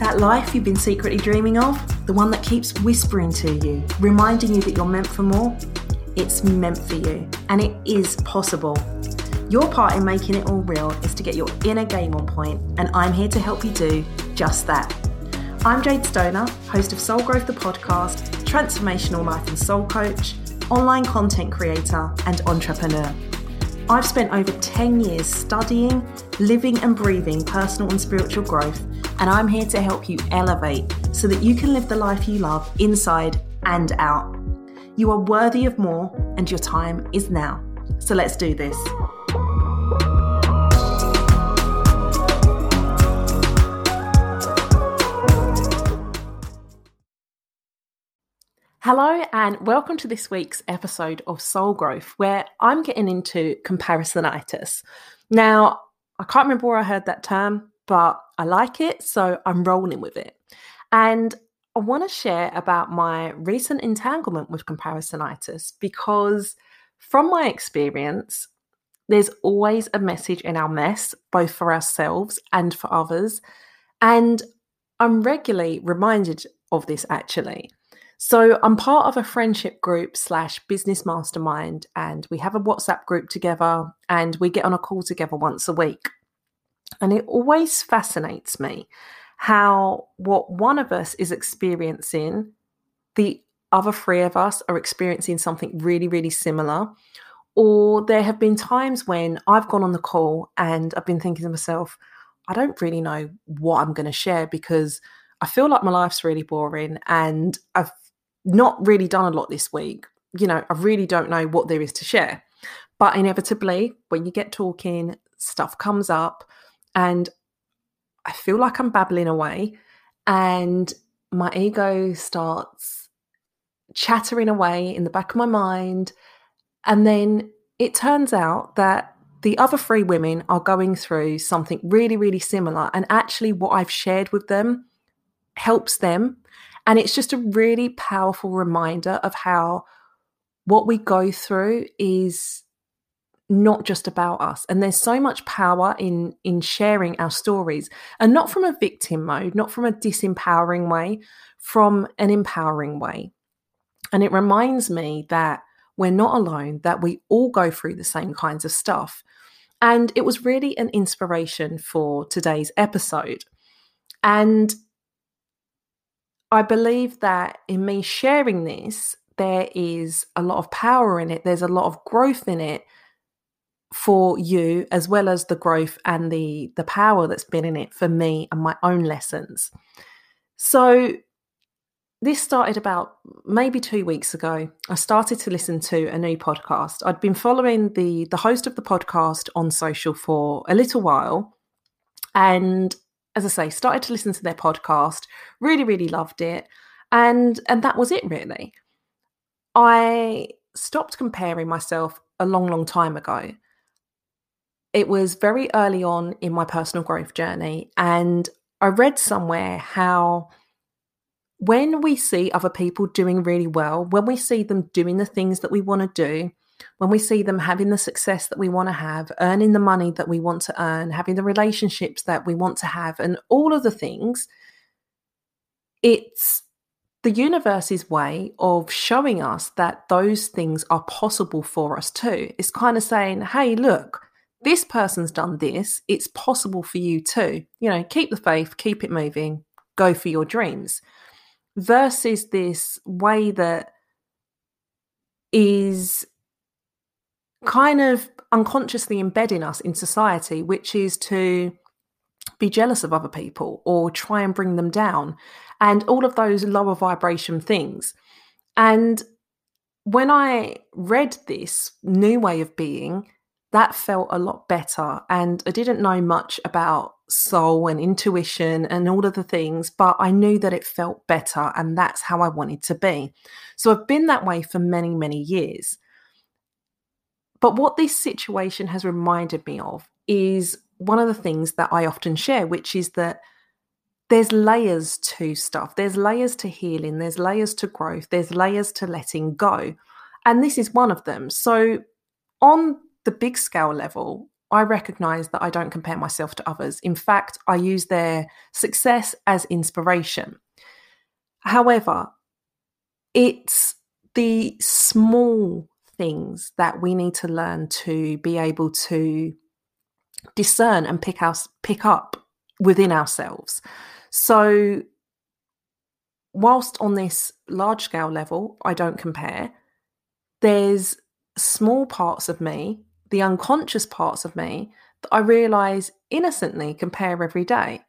That life you've been secretly dreaming of, the one that keeps whispering to you, reminding you that you're meant for more, it's meant for you, and it is possible. Your part in making it all real is to get your inner game on point, and I'm here to help you do just that. I'm Jade Stoner, host of Soul Growth the podcast, transformational life and soul coach, online content creator, and entrepreneur. I've spent over 10 years studying, living, and breathing personal and spiritual growth, and I'm here to help you elevate so that you can live the life you love inside and out. You are worthy of more, and your time is now. So let's do this. Hello, and welcome to this week's episode of Soul Growth, where I'm getting into comparisonitis. Now, I can't remember where I heard that term, but I like it, so I'm rolling with it. And I want to share about my recent entanglement with comparisonitis because, from my experience, there's always a message in our mess, both for ourselves and for others. And I'm regularly reminded of this actually. So I'm part of a friendship group slash business mastermind, and we have a WhatsApp group together and we get on a call together once a week. And it always fascinates me how what one of us is experiencing, the other three of us are experiencing something really, really similar. Or there have been times when I've gone on the call and I've been thinking to myself, I don't really know what I'm going to share because I feel like my life's really boring and I've not really done a lot this week. You know, I really don't know what there is to share. But inevitably, when you get talking, stuff comes up, and I feel like I'm babbling away, and my ego starts chattering away in the back of my mind. And then it turns out that the other three women are going through something really, really similar. And actually, what I've shared with them helps them and it's just a really powerful reminder of how what we go through is not just about us. And there's so much power in in sharing our stories and not from a victim mode not from a disempowering way from an empowering way. And it reminds me that we're not alone that we all go through the same kinds of stuff. And it was really an inspiration for today's episode. And I believe that in me sharing this, there is a lot of power in it. There's a lot of growth in it for you, as well as the growth and the the power that's been in it for me and my own lessons. So this started about maybe two weeks ago. I started to listen to a new podcast. I'd been following the the host of the podcast on social for a little while, and as I say, started to listen to their podcast, really, really loved it. And and that was it really. I stopped comparing myself a long, long time ago. It was very early on in my personal growth journey. And I read somewhere how when we see other people doing really well, when we see them doing the things that we want to do, when we see them having the success that we want to have, earning the money that we want to earn, having the relationships that we want to have, and all of the things, it's the universe's way of showing us that those things are possible for us too. It's kind of saying, hey, look, this person's done this. It's possible for you too. You know, keep the faith, keep it moving, go for your dreams. Versus this way that is kind of unconsciously embedding us in society, which is to be jealous of other people or try and bring them down and all of those lower vibration things. And when I read this new way of being, that felt a lot better. And I didn't know much about soul and intuition and all of the things, but I knew that it felt better. And that's how I wanted to be. So I've been that way for many, many years. But what this situation has reminded me of is one of the things that I often share, which is that there's layers to stuff. There's layers to healing, there's layers to growth, there's layers to letting go. And this is one of them. So, on the big scale level, I recognize that I don't compare myself to others. In fact, I use their success as inspiration. However, it's the small things that we need to learn to be able to discern and pick us pick up within ourselves. So whilst on this large scale level, I don't compare, there's small parts of me, the unconscious parts of me, that I realize innocently compare every day.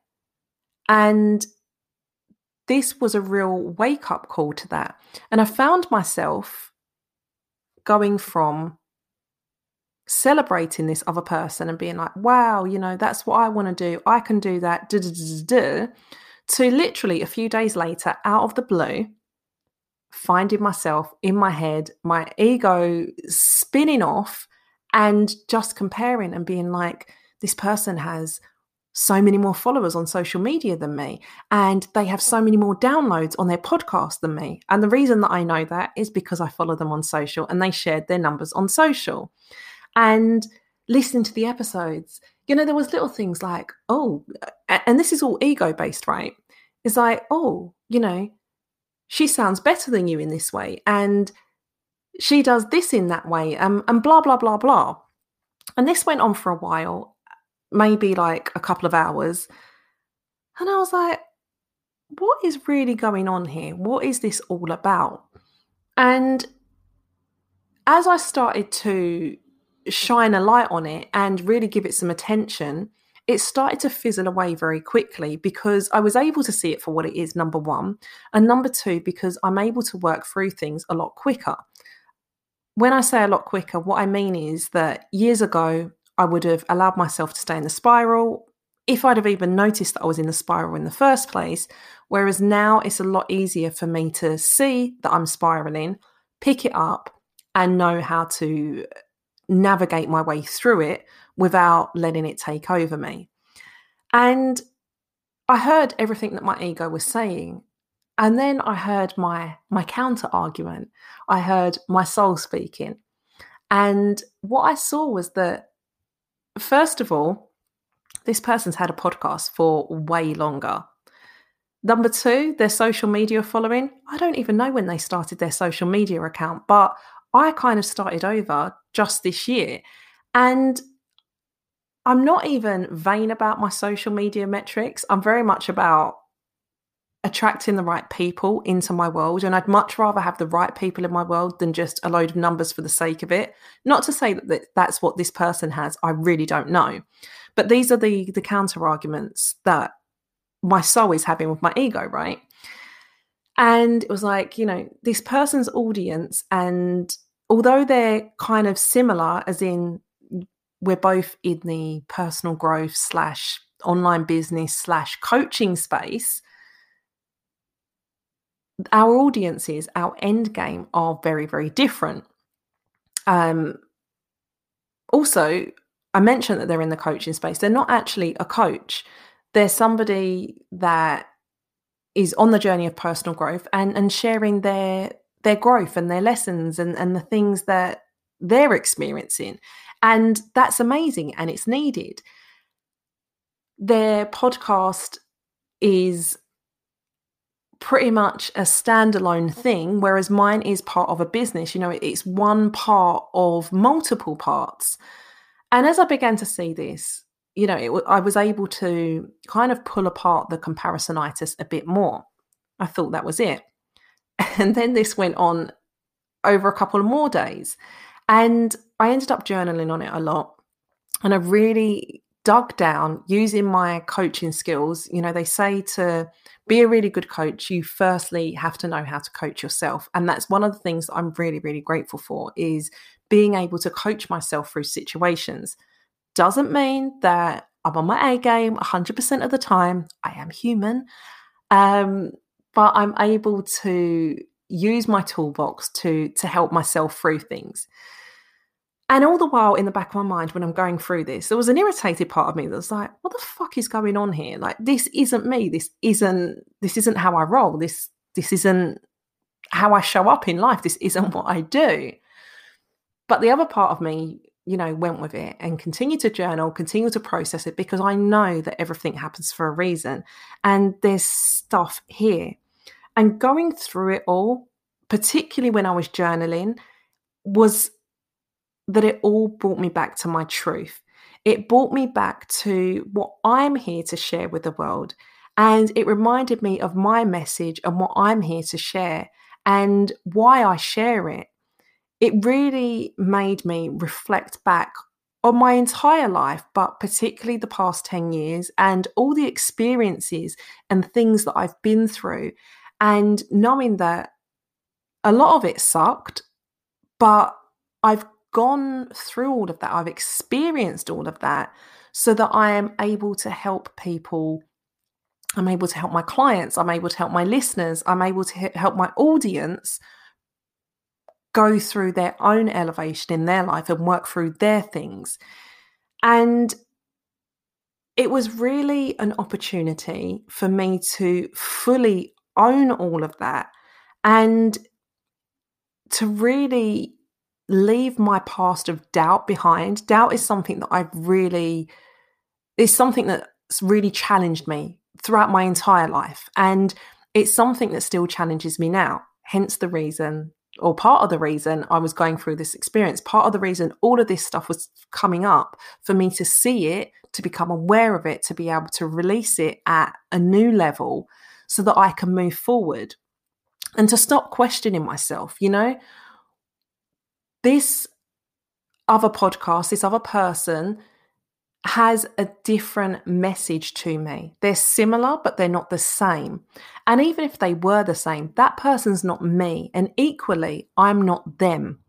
And this was a real wake up call to that. And I found myself going from celebrating this other person and being like, wow, you know, that's what I want to do. I can do that. To literally a few days later, out of the blue, finding myself in my head, my ego spinning off and just comparing and being like, this person has so many more followers on social media than me, and they have so many more downloads on their podcast than me. And the reason that I know that is because I follow them on social and they shared their numbers on social. And listening to the episodes, you know, there was little things like, oh, and this is all ego based, right? It's like, oh, you know, she sounds better than you in this way. And she does this in that way. Um, and blah, blah, blah, blah. And this went on for a while, maybe like a couple of hours. And I was like, what is really going on here? What is this all about? And as I started to shine a light on it and really give it some attention, it started to fizzle away very quickly because I was able to see it for what it is, number one. And number two, because I'm able to work through things a lot quicker. When I say a lot quicker, what I mean is that years ago, I would have allowed myself to stay in the spiral if I'd have even noticed that I was in the spiral in the first place. Whereas now it's a lot easier for me to see that I'm spiraling, pick it up, and know how to navigate my way through it without letting it take over me. And I heard everything that my ego was saying. And then I heard my my counter argument. I heard my soul speaking. And what I saw was that first of all, this person's had a podcast for way longer. Number two, their social media following. I don't even know when they started their social media account, but I kind of started over just this year. And I'm not even vain about my social media metrics. I'm very much about attracting the right people into my world. And I'd much rather have the right people in my world than just a load of numbers for the sake of it. Not to say that that's what this person has. I really don't know. But these are the the counter arguments that my soul is having with my ego, right? And it was like, you know, this person's audience, and although they're kind of similar, as in we're both in the personal growth slash online business slash coaching space, our audiences, our end game are very, very different. Um, also, I mentioned that they're in the coaching space. They're not actually a coach. They're somebody that is on the journey of personal growth and and sharing their their growth and their lessons and and the things that they're experiencing and that's amazing and it's needed. Their podcast is pretty much a standalone thing, whereas mine is part of a business. You know, it's one part of multiple parts. And as I began to see this, you know, it, I was able to kind of pull apart the comparisonitis a bit more. I thought that was it. And then this went on over a couple of more days. And I ended up journaling on it a lot. And I really dug down using my coaching skills. You know, they say to be a really good coach, you firstly have to know how to coach yourself. And that's one of the things I'm really, really grateful for is being able to coach myself through situations. Doesn't mean that I'm on my A game 100% of the time. I am human. Um, but I'm able to use my toolbox to to help myself through things. And all the while in the back of my mind, when I'm going through this, there was an irritated part of me that was like, what the fuck is going on here? Like, this isn't me. This isn't, this isn't how I roll. This, this isn't how I show up in life. This isn't what I do. But the other part of me you know, went with it and continue to journal, continue to process it because I know that everything happens for a reason. And there's stuff here. And going through it all, particularly when I was journaling, was that it all brought me back to my truth. It brought me back to what I'm here to share with the world. And it reminded me of my message and what I'm here to share and why I share it it really made me reflect back on my entire life, but particularly the past 10 years and all the experiences and things that I've been through. And knowing that a lot of it sucked, but I've gone through all of that, I've experienced all of that so that I am able to help people. I'm able to help my clients, I'm able to help my listeners, I'm able to help my audience go through their own elevation in their life and work through their things. And it was really an opportunity for me to fully own all of that and to really leave my past of doubt behind. Doubt is something that I've really, is something that's really challenged me throughout my entire life. And it's something that still challenges me now. Hence the reason or part of the reason I was going through this experience, part of the reason all of this stuff was coming up for me to see it, to become aware of it, to be able to release it at a new level so that I can move forward and to stop questioning myself, you know? This other podcast, this other person has a different message to me. They're similar, but they're not the same. And even if they were the same, that person's not me. And equally, I'm not them.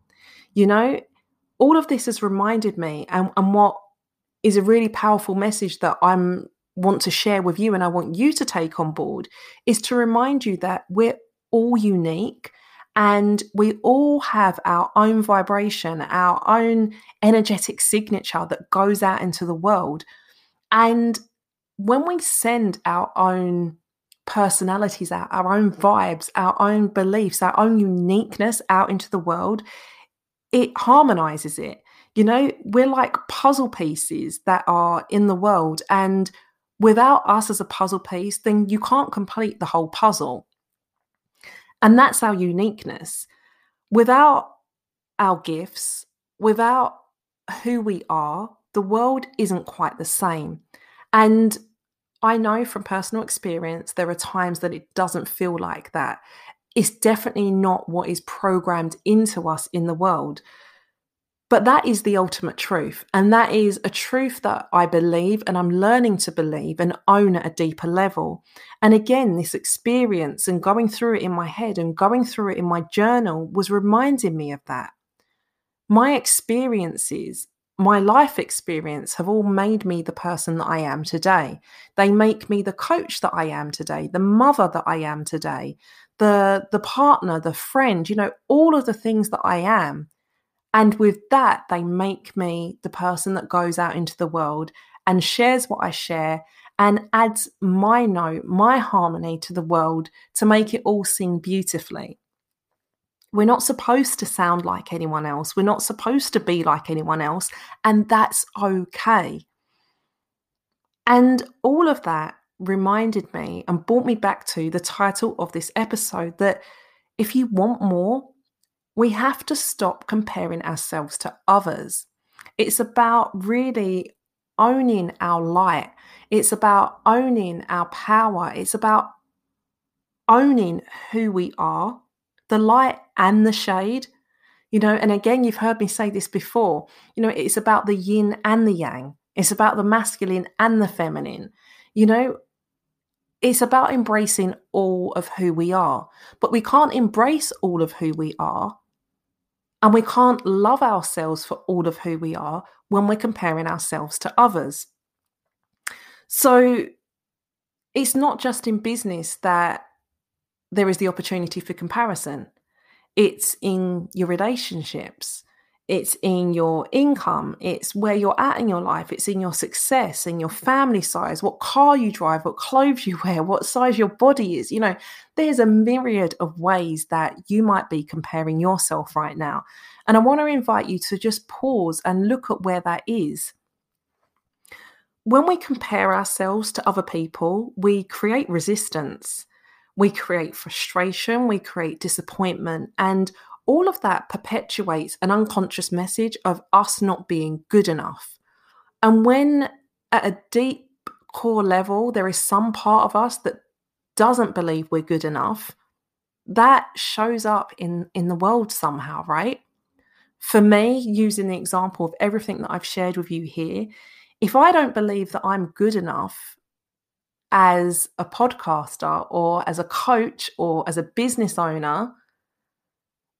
You know, all of this has reminded me, and, and what is a really powerful message that I'm want to share with you and I want you to take on board is to remind you that we're all unique and we all have our own vibration, our own energetic signature that goes out into the world. And when we send our own personalities out, our own vibes, our own beliefs, our own uniqueness out into the world, it harmonizes it. You know, we're like puzzle pieces that are in the world. And without us as a puzzle piece, then you can't complete the whole puzzle. And that's our uniqueness. Without our gifts, without who we are, the world isn't quite the same. And I know from personal experience, there are times that it doesn't feel like that. It's definitely not what is programmed into us in the world. But that is the ultimate truth. And that is a truth that I believe and I'm learning to believe and own at a deeper level. And again, this experience and going through it in my head and going through it in my journal was reminding me of that. My experiences, my life experience, have all made me the person that I am today. They make me the coach that I am today, the mother that I am today, the, the partner, the friend, you know, all of the things that I am and with that, they make me the person that goes out into the world and shares what I share and adds my note, my harmony to the world to make it all sing beautifully. We're not supposed to sound like anyone else. We're not supposed to be like anyone else. And that's okay. And all of that reminded me and brought me back to the title of this episode that if you want more, we have to stop comparing ourselves to others. It's about really owning our light. It's about owning our power. It's about owning who we are, the light and the shade. You know, and again, you've heard me say this before. You know, it's about the yin and the yang, it's about the masculine and the feminine. You know, it's about embracing all of who we are, but we can't embrace all of who we are and we can't love ourselves for all of who we are when we're comparing ourselves to others. So it's not just in business that there is the opportunity for comparison, it's in your relationships, it's in your income, it's where you're at in your life, it's in your success, in your family size, what car you drive, what clothes you wear, what size your body is. You know, there's a myriad of ways that you might be comparing yourself right now. And I want to invite you to just pause and look at where that is. When we compare ourselves to other people, we create resistance, we create frustration, we create disappointment, and all of that perpetuates an unconscious message of us not being good enough. And when at a deep core level, there is some part of us that doesn't believe we're good enough, that shows up in, in the world somehow, right? For me, using the example of everything that I've shared with you here, if I don't believe that I'm good enough as a podcaster or as a coach or as a business owner,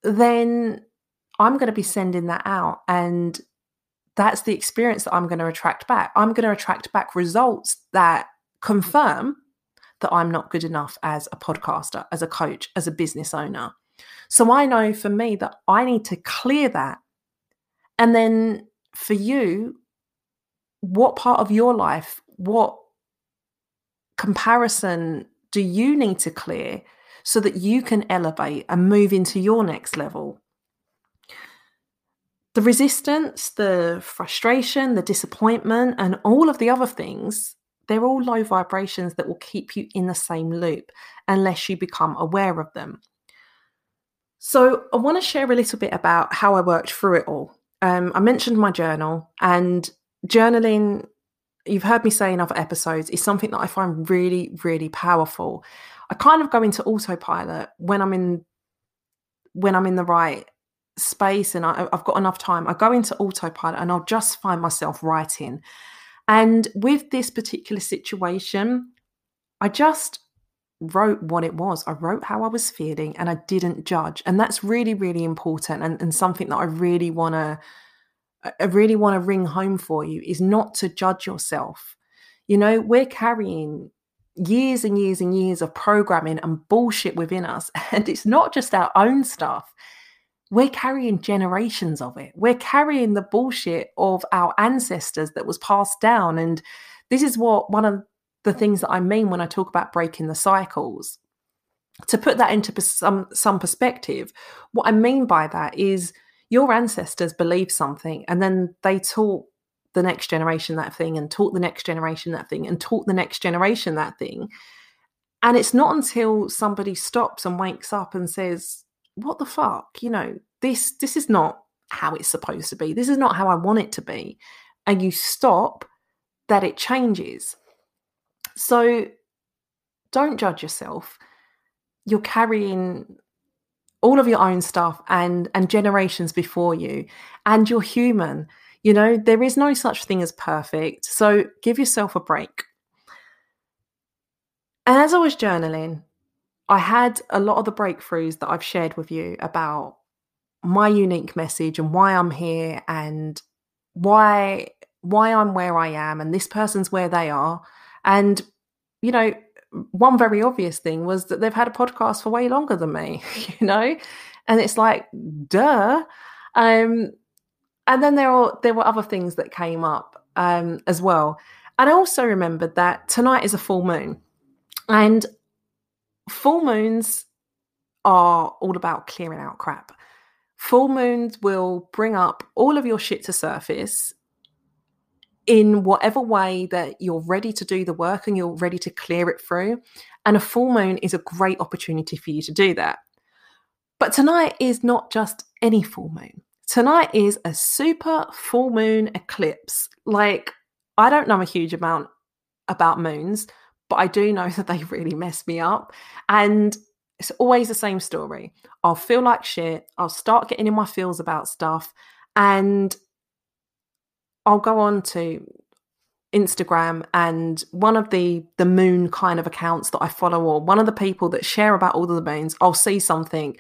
then I'm going to be sending that out. And that's the experience that I'm going to attract back. I'm going to attract back results that confirm that I'm not good enough as a podcaster, as a coach, as a business owner. So I know for me that I need to clear that. And then for you, what part of your life, what comparison do you need to clear so that you can elevate and move into your next level? The resistance, the frustration, the disappointment, and all of the other things they're all low vibrations that will keep you in the same loop unless you become aware of them. So, I want to share a little bit about how I worked through it all. Um, I mentioned my journal, and journaling, you've heard me say in other episodes, is something that I find really, really powerful. I kind of go into autopilot when I'm in when I'm in the right space and I, have got enough time. I go into autopilot and I'll just find myself writing. And with this particular situation, I just wrote what it was. I wrote how I was feeling and I didn't judge. And that's really, really important and, and something that I really want to I really want to ring home for you is not to judge yourself. You know, we're carrying years and years and years of programming and bullshit within us. And it's not just our own stuff, we're carrying generations of it. We're carrying the bullshit of our ancestors that was passed down. And this is what one of the things that I mean when I talk about breaking the cycles. To put that into some, some perspective, what I mean by that is your ancestors believed something and then they taught the next generation that thing and taught the next generation that thing and taught the next generation that thing. And it's not until somebody stops and wakes up and says, what the fuck? You know, this this is not how it's supposed to be. This is not how I want it to be. And you stop that it changes. So don't judge yourself. You're carrying all of your own stuff and and generations before you and you're human. You know, there is no such thing as perfect. So give yourself a break. And as I was journaling, I had a lot of the breakthroughs that I've shared with you about my unique message and why I'm here and why why I'm where I am and this person's where they are. And you know, one very obvious thing was that they've had a podcast for way longer than me, you know? And it's like, duh. Um, and then there are there were other things that came up um, as well. And I also remembered that tonight is a full moon. And full moons are all about clearing out crap. Full moons will bring up all of your shit to surface in whatever way that you're ready to do the work and you're ready to clear it through. And a full moon is a great opportunity for you to do that. But tonight is not just any full moon. Tonight is a super full moon eclipse. Like, I don't know a huge amount about moons, but I do know that they really mess me up. And it's always the same story. I'll feel like shit. I'll start getting in my feels about stuff. And I'll go on to Instagram and one of the the moon kind of accounts that I follow or one of the people that share about all of the moons, I'll see something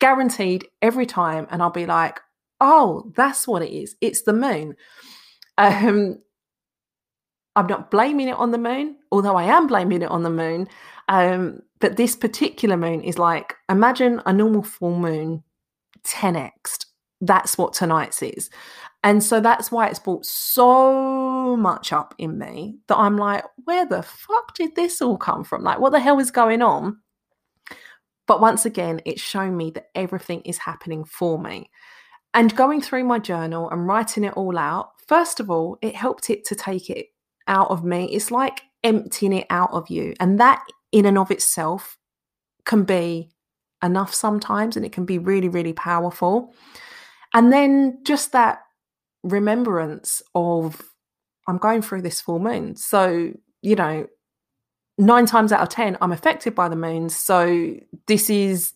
guaranteed every time and I'll be like, "Oh, that's what it is. It's the moon." Um I'm not blaming it on the moon, although I am blaming it on the moon. Um, but this particular moon is like imagine a normal full moon 10x. That's what tonight's is. And so that's why it's brought so much up in me that I'm like, where the fuck did this all come from? Like, what the hell is going on? But once again, it's shown me that everything is happening for me. And going through my journal and writing it all out, first of all, it helped it to take it out of me. It's like emptying it out of you. And that, in and of itself, can be enough sometimes and it can be really, really powerful. And then just that remembrance of I'm going through this full moon. So, you know, nine times out of 10, I'm affected by the moons. So this is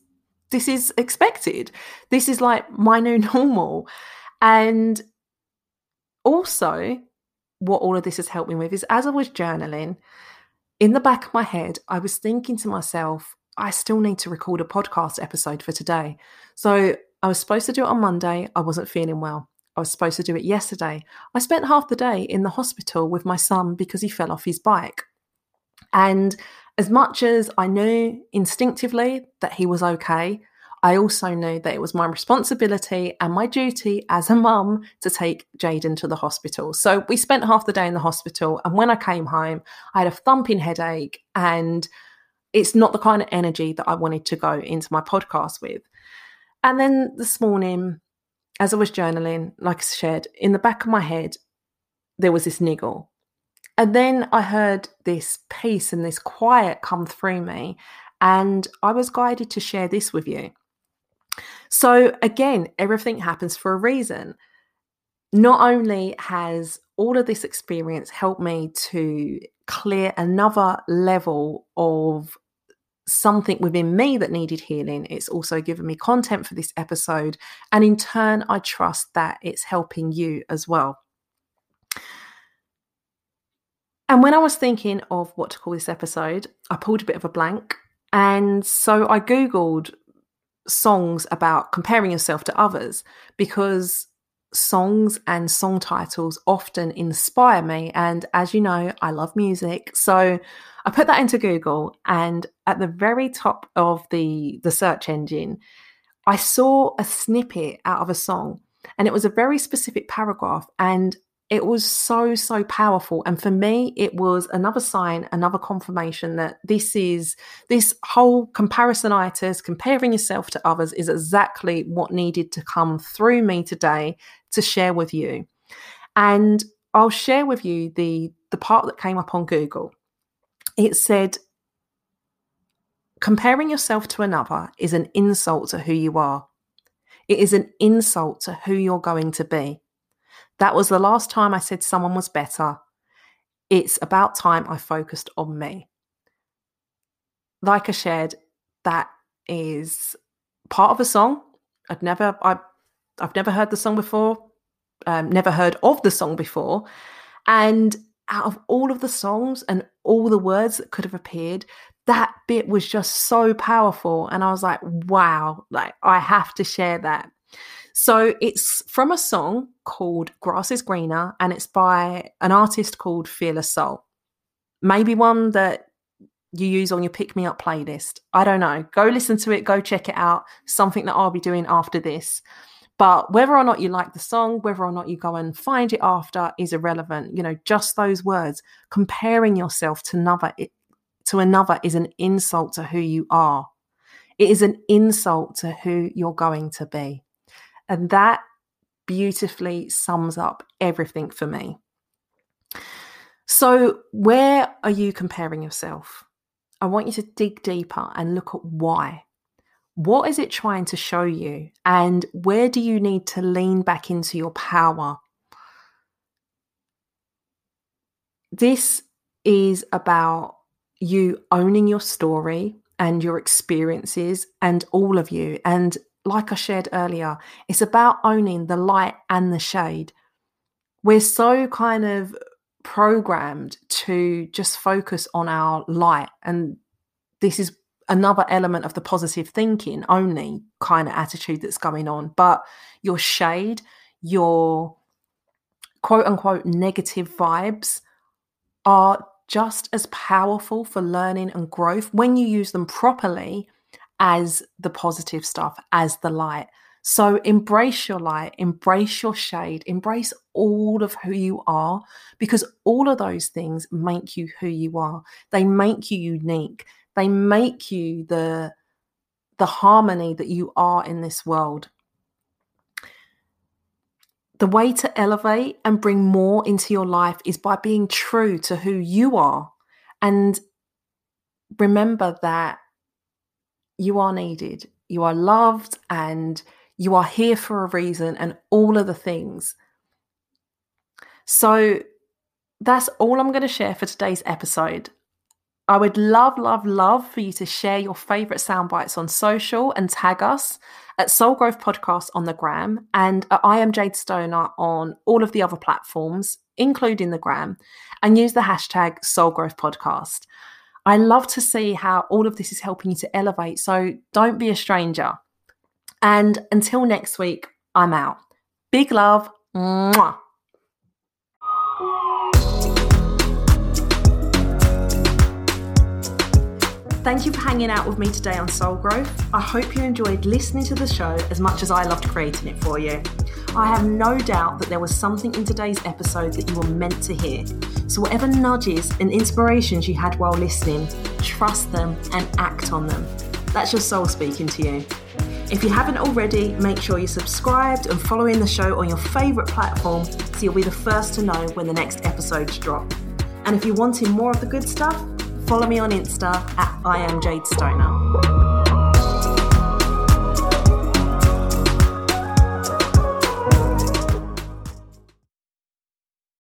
this is expected. This is like my new normal. And also, what all of this has helped me with is as I was journaling, in the back of my head, I was thinking to myself, I still need to record a podcast episode for today. So I was supposed to do it on Monday. I wasn't feeling well. I was supposed to do it yesterday. I spent half the day in the hospital with my son because he fell off his bike. And as much as I knew instinctively that he was okay, I also knew that it was my responsibility and my duty as a mum to take Jaden to the hospital. So we spent half the day in the hospital. And when I came home, I had a thumping headache and it's not the kind of energy that I wanted to go into my podcast with. And then this morning, as I was journaling, like I said, in the back of my head, there was this niggle. And then I heard this peace and this quiet come through me. And I was guided to share this with you. So, again, everything happens for a reason. Not only has all of this experience helped me to clear another level of something within me that needed healing. It's also given me content for this episode. And in turn, I trust that it's helping you as well. And when I was thinking of what to call this episode, I pulled a bit of a blank. And so I Googled songs about comparing yourself to others because songs and song titles often inspire me. And as you know, I love music. So I put that into Google and at the very top of the, the search engine, I saw a snippet out of a song and it was a very specific paragraph. And it was so so powerful. And for me it was another sign another confirmation that this is this whole comparisonitis comparing yourself to others is exactly what needed to come through me today to share with you. And i'll share with you the the part that came up on google. It said comparing yourself to another is an insult to who you are. It is an insult to who you're going to be that was the last time I said someone was better. It's about time I focused on me. Like I shared, that is part of a song. I'd never I I've never heard the song before, um, never heard of the song before. And out of all of the songs and all the words that could have appeared, that bit was just so powerful. And I was like, wow, like I have to share that. So it's from a song called Grass is Greener and it's by an artist called Fearless Soul. Maybe one that you use on your pick me up playlist. I don't know. Go listen to it, go check it out. Something that I'll be doing after this. But whether or not you like the song, whether or not you go and find it after is irrelevant. You know, just those words, comparing yourself to another to another is an insult to who you are. It is an insult to who you're going to be. And that beautifully sums up everything for me. So, where are you comparing yourself? I want you to dig deeper and look at why. What is it trying to show you? And where do you need to lean back into your power? This is about you owning your story and your experiences and all of you and like I shared earlier, it's about owning the light and the shade. We're so kind of programmed to just focus on our light. And this is another element of the positive thinking only kind of attitude that's going on. But your shade, your quote unquote negative vibes are just as powerful for learning and growth when you use them properly as the positive stuff, as the light. So embrace your light, embrace your shade, embrace all of who you are because all of those things make you who you are. They make you unique. They make you the the harmony that you are in this world. The way to elevate and bring more into your life is by being true to who you are. And remember that you are needed, you are loved, and you are here for a reason, and all of the things. So that's all I'm going to share for today's episode. I would love, love, love for you to share your favorite sound bites on social and tag us at Soul Growth Podcast on the gram and at I am Jade Stoner on all of the other platforms, including the gram, and use the hashtag Soul Growth Podcast. I love to see how all of this is helping you to elevate. So don't be a stranger. And until next week, I'm out. Big love. Mwah. Thank you for hanging out with me today on Soul Growth. I hope you enjoyed listening to the show as much as I loved creating it for you. I have no doubt that there was something in today's episode that you were meant to hear. So, whatever nudges and inspirations you had while listening, trust them and act on them. That's your soul speaking to you. If you haven't already, make sure you're subscribed and following the show on your favourite platform so you'll be the first to know when the next episodes drop. And if you're wanting more of the good stuff, follow me on Insta at I am Jade Stoner.